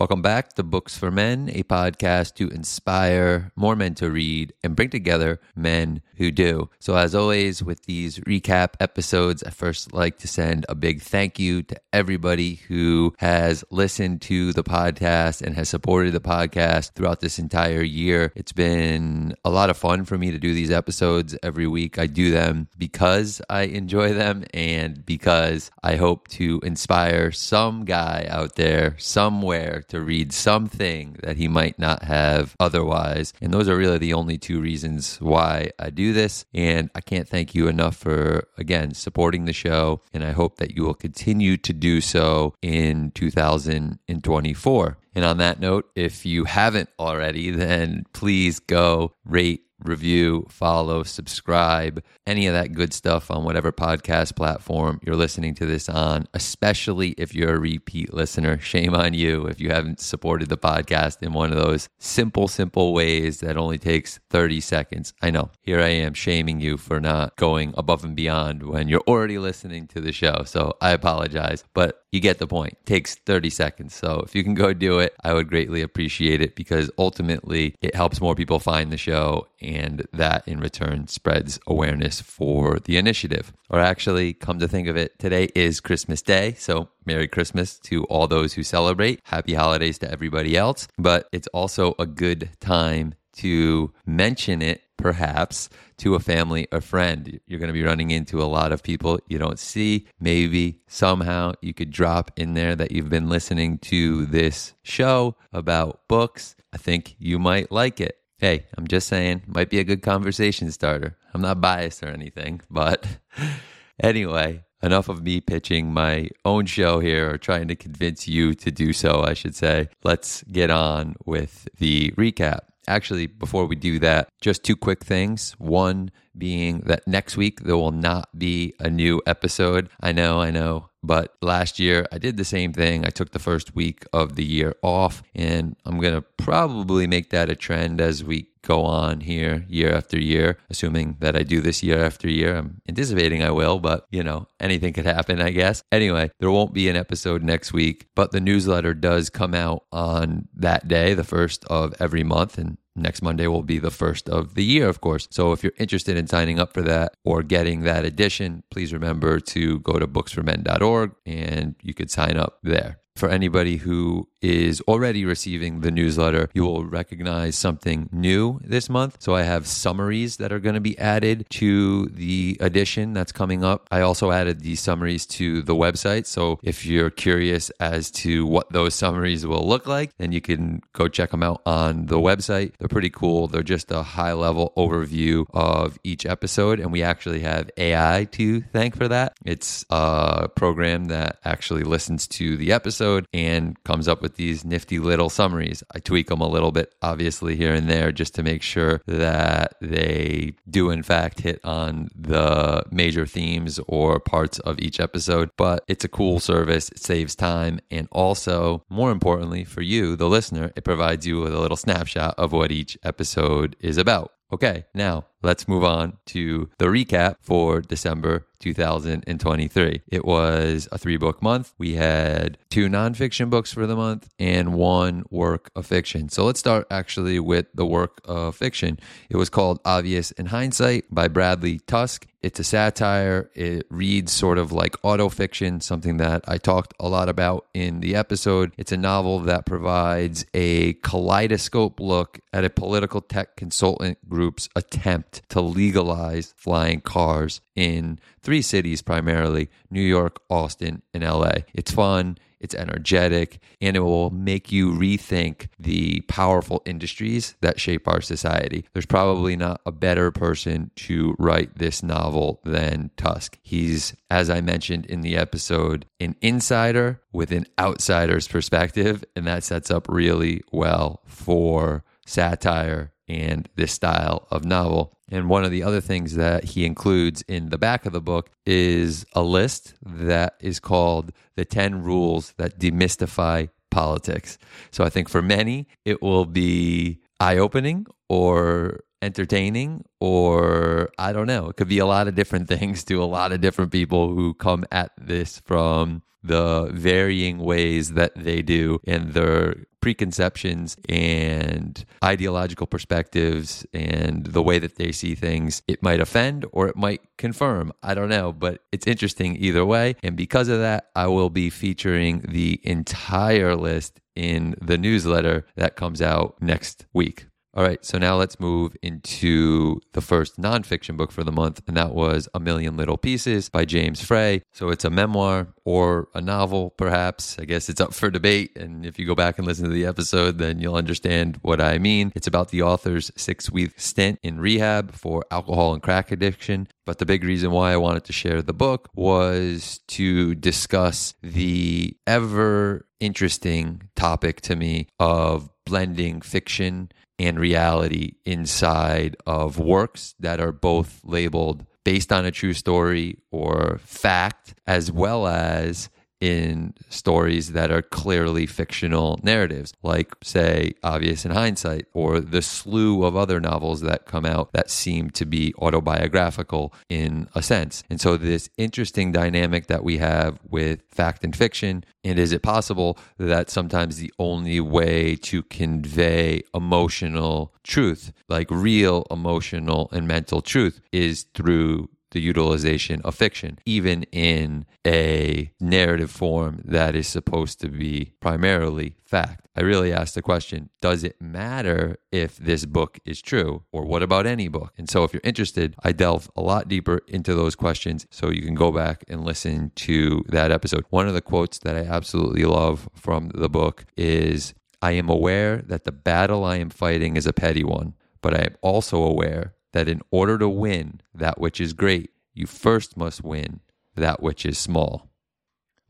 Welcome back to Books for Men, a podcast to inspire more men to read and bring together men who do. So, as always, with these recap episodes, I first like to send a big thank you to everybody who has listened to the podcast and has supported the podcast throughout this entire year. It's been a lot of fun for me to do these episodes every week. I do them because I enjoy them and because I hope to inspire some guy out there somewhere to read something that he might not have otherwise. And those are really the only two reasons why I do this. And I can't thank you enough for, again, supporting the show. And I hope that you will continue to do so in 2024. And on that note, if you haven't already, then please go rate review, follow, subscribe, any of that good stuff on whatever podcast platform you're listening to this on, especially if you're a repeat listener. Shame on you if you haven't supported the podcast in one of those simple, simple ways that only takes 30 seconds. I know, here I am shaming you for not going above and beyond when you're already listening to the show. So I apologize, but you get the point. It takes 30 seconds. So if you can go do it, I would greatly appreciate it because ultimately it helps more people find the show and that in return spreads awareness for the initiative. Or actually, come to think of it, today is Christmas Day. So Merry Christmas to all those who celebrate. Happy holidays to everybody else. But it's also a good time to mention it perhaps to a family or friend. You're going to be running into a lot of people you don't see. Maybe somehow you could drop in there that you've been listening to this show about books. I think you might like it. Hey, I'm just saying, might be a good conversation starter. I'm not biased or anything, but anyway, enough of me pitching my own show here or trying to convince you to do so, I should say. Let's get on with the recap. Actually, before we do that, just two quick things. One being that next week there will not be a new episode. I know, I know. But last year I did the same thing. I took the first week of the year off, and I'm going to probably make that a trend as we go on here year after year, assuming that I do this year after year. I'm anticipating I will, but you know, anything could happen, I guess. Anyway, there won't be an episode next week, but the newsletter does come out on that day, the first of every month. And Next Monday will be the first of the year, of course. So if you're interested in signing up for that or getting that edition, please remember to go to booksformen.org and you could sign up there. For anybody who is already receiving the newsletter, you will recognize something new this month. So I have summaries that are going to be added to the edition that's coming up. I also added these summaries to the website. So if you're curious as to what those summaries will look like, then you can go check them out on the website. They're pretty cool. They're just a high level overview of each episode. And we actually have AI to thank for that. It's a program that actually listens to the episode and comes up with with these nifty little summaries. I tweak them a little bit, obviously, here and there, just to make sure that they do, in fact, hit on the major themes or parts of each episode. But it's a cool service, it saves time, and also, more importantly, for you, the listener, it provides you with a little snapshot of what each episode is about. Okay, now let's move on to the recap for December 2023. It was a three book month. We had two nonfiction books for the month and one work of fiction. So let's start actually with the work of fiction. It was called Obvious in Hindsight by Bradley Tusk. It's a satire. It reads sort of like autofiction, something that I talked a lot about in the episode. It's a novel that provides a kaleidoscope look at a political tech consultant group's attempt to legalize flying cars in three cities primarily New York, Austin, and LA. It's fun, it's energetic, and it will make you rethink the powerful industries that shape our society. There's probably not a better person to write this novel than Tusk. He's, as I mentioned in the episode, an insider with an outsider's perspective, and that sets up really well for satire and this style of novel. And one of the other things that he includes in the back of the book is a list that is called The 10 Rules That Demystify Politics. So I think for many, it will be eye opening or entertaining or I don't know. It could be a lot of different things to a lot of different people who come at this from the varying ways that they do and their preconceptions and ideological perspectives and the way that they see things. It might offend or it might confirm. I don't know, but it's interesting either way. And because of that, I will be featuring the entire list in the newsletter that comes out next week. All right, so now let's move into the first nonfiction book for the month, and that was A Million Little Pieces by James Frey. So it's a memoir or a novel, perhaps. I guess it's up for debate. And if you go back and listen to the episode, then you'll understand what I mean. It's about the author's six week stint in rehab for alcohol and crack addiction. But the big reason why I wanted to share the book was to discuss the ever interesting topic to me of blending fiction and reality inside of works that are both labeled based on a true story or fact, as well as in stories that are clearly fictional narratives, like, say, Obvious in Hindsight, or the slew of other novels that come out that seem to be autobiographical in a sense. And so, this interesting dynamic that we have with fact and fiction, and is it possible that sometimes the only way to convey emotional truth, like real emotional and mental truth, is through the utilization of fiction, even in a narrative form that is supposed to be primarily fact. I really asked the question Does it matter if this book is true? Or what about any book? And so, if you're interested, I delve a lot deeper into those questions. So, you can go back and listen to that episode. One of the quotes that I absolutely love from the book is I am aware that the battle I am fighting is a petty one, but I am also aware that in order to win that which is great, you first must win that which is small.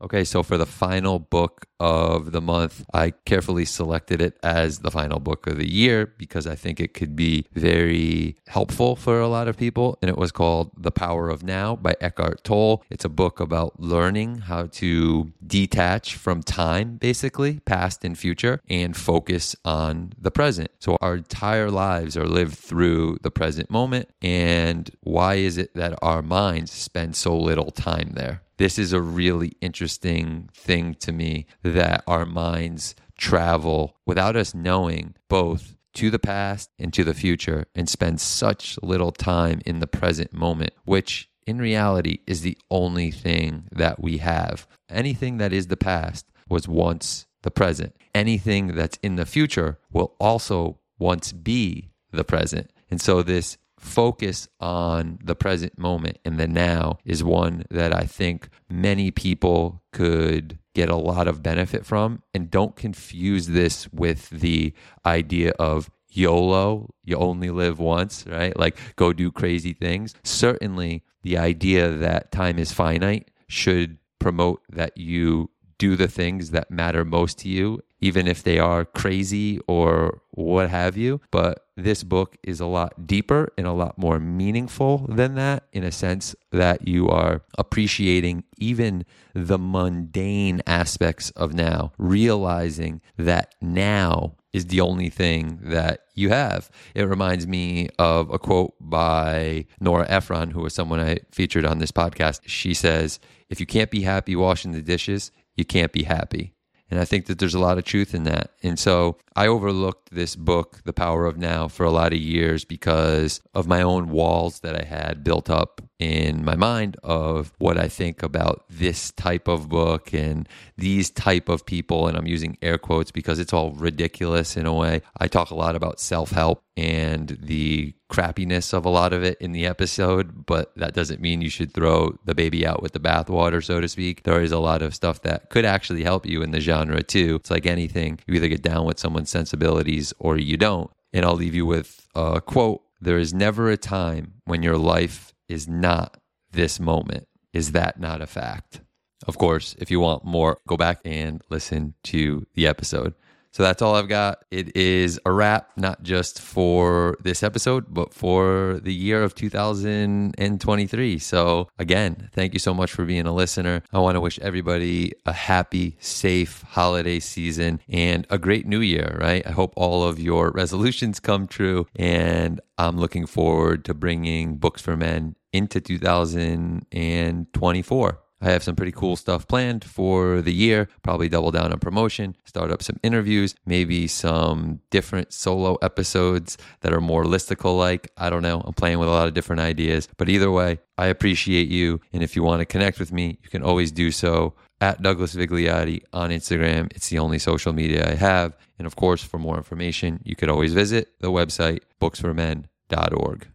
Okay, so for the final book of the month, I carefully selected it as the final book of the year because I think it could be very helpful for a lot of people. And it was called The Power of Now by Eckhart Tolle. It's a book about learning how to detach from time, basically, past and future, and focus on the present. So our entire lives are lived through the present moment. And why is it that our minds spend so little time there? This is a really interesting thing to me that our minds travel without us knowing both to the past and to the future and spend such little time in the present moment, which in reality is the only thing that we have. Anything that is the past was once the present. Anything that's in the future will also once be the present. And so, this focus on the present moment and the now is one that I think many people could get a lot of benefit from. And don't confuse this with the idea of YOLO, you only live once, right? Like go do crazy things. Certainly, the idea that time is finite should promote that you do the things that matter most to you, even if they are crazy or what have you. But this book is a lot deeper and a lot more meaningful than that, in a sense that you are appreciating even the mundane aspects of now, realizing that now is the only thing that you have. It reminds me of a quote by Nora Ephron, who was someone I featured on this podcast. She says, If you can't be happy washing the dishes, you can't be happy. And I think that there's a lot of truth in that. And so I overlooked this book, The Power of Now, for a lot of years because of my own walls that I had built up in my mind of what I think about this type of book and these type of people. And I'm using air quotes because it's all ridiculous in a way. I talk a lot about self help and the crappiness of a lot of it in the episode, but that doesn't mean you should throw the baby out with the bathwater, so to speak. There is a lot of stuff that could actually help you in the genre too. It's like anything, you either get down with someone's sensibilities or you don't. And I'll leave you with a quote There is never a time when your life is not this moment. Is that not a fact? Of course, if you want more, go back and listen to the episode. So that's all I've got. It is a wrap, not just for this episode, but for the year of 2023. So again, thank you so much for being a listener. I want to wish everybody a happy, safe holiday season and a great new year, right? I hope all of your resolutions come true. And I'm looking forward to bringing Books for Men into 2024. I have some pretty cool stuff planned for the year. Probably double down on promotion, start up some interviews, maybe some different solo episodes that are more listicle like. I don't know. I'm playing with a lot of different ideas. But either way, I appreciate you. And if you want to connect with me, you can always do so at Douglas Vigliotti on Instagram. It's the only social media I have. And of course, for more information, you could always visit the website booksformen.org.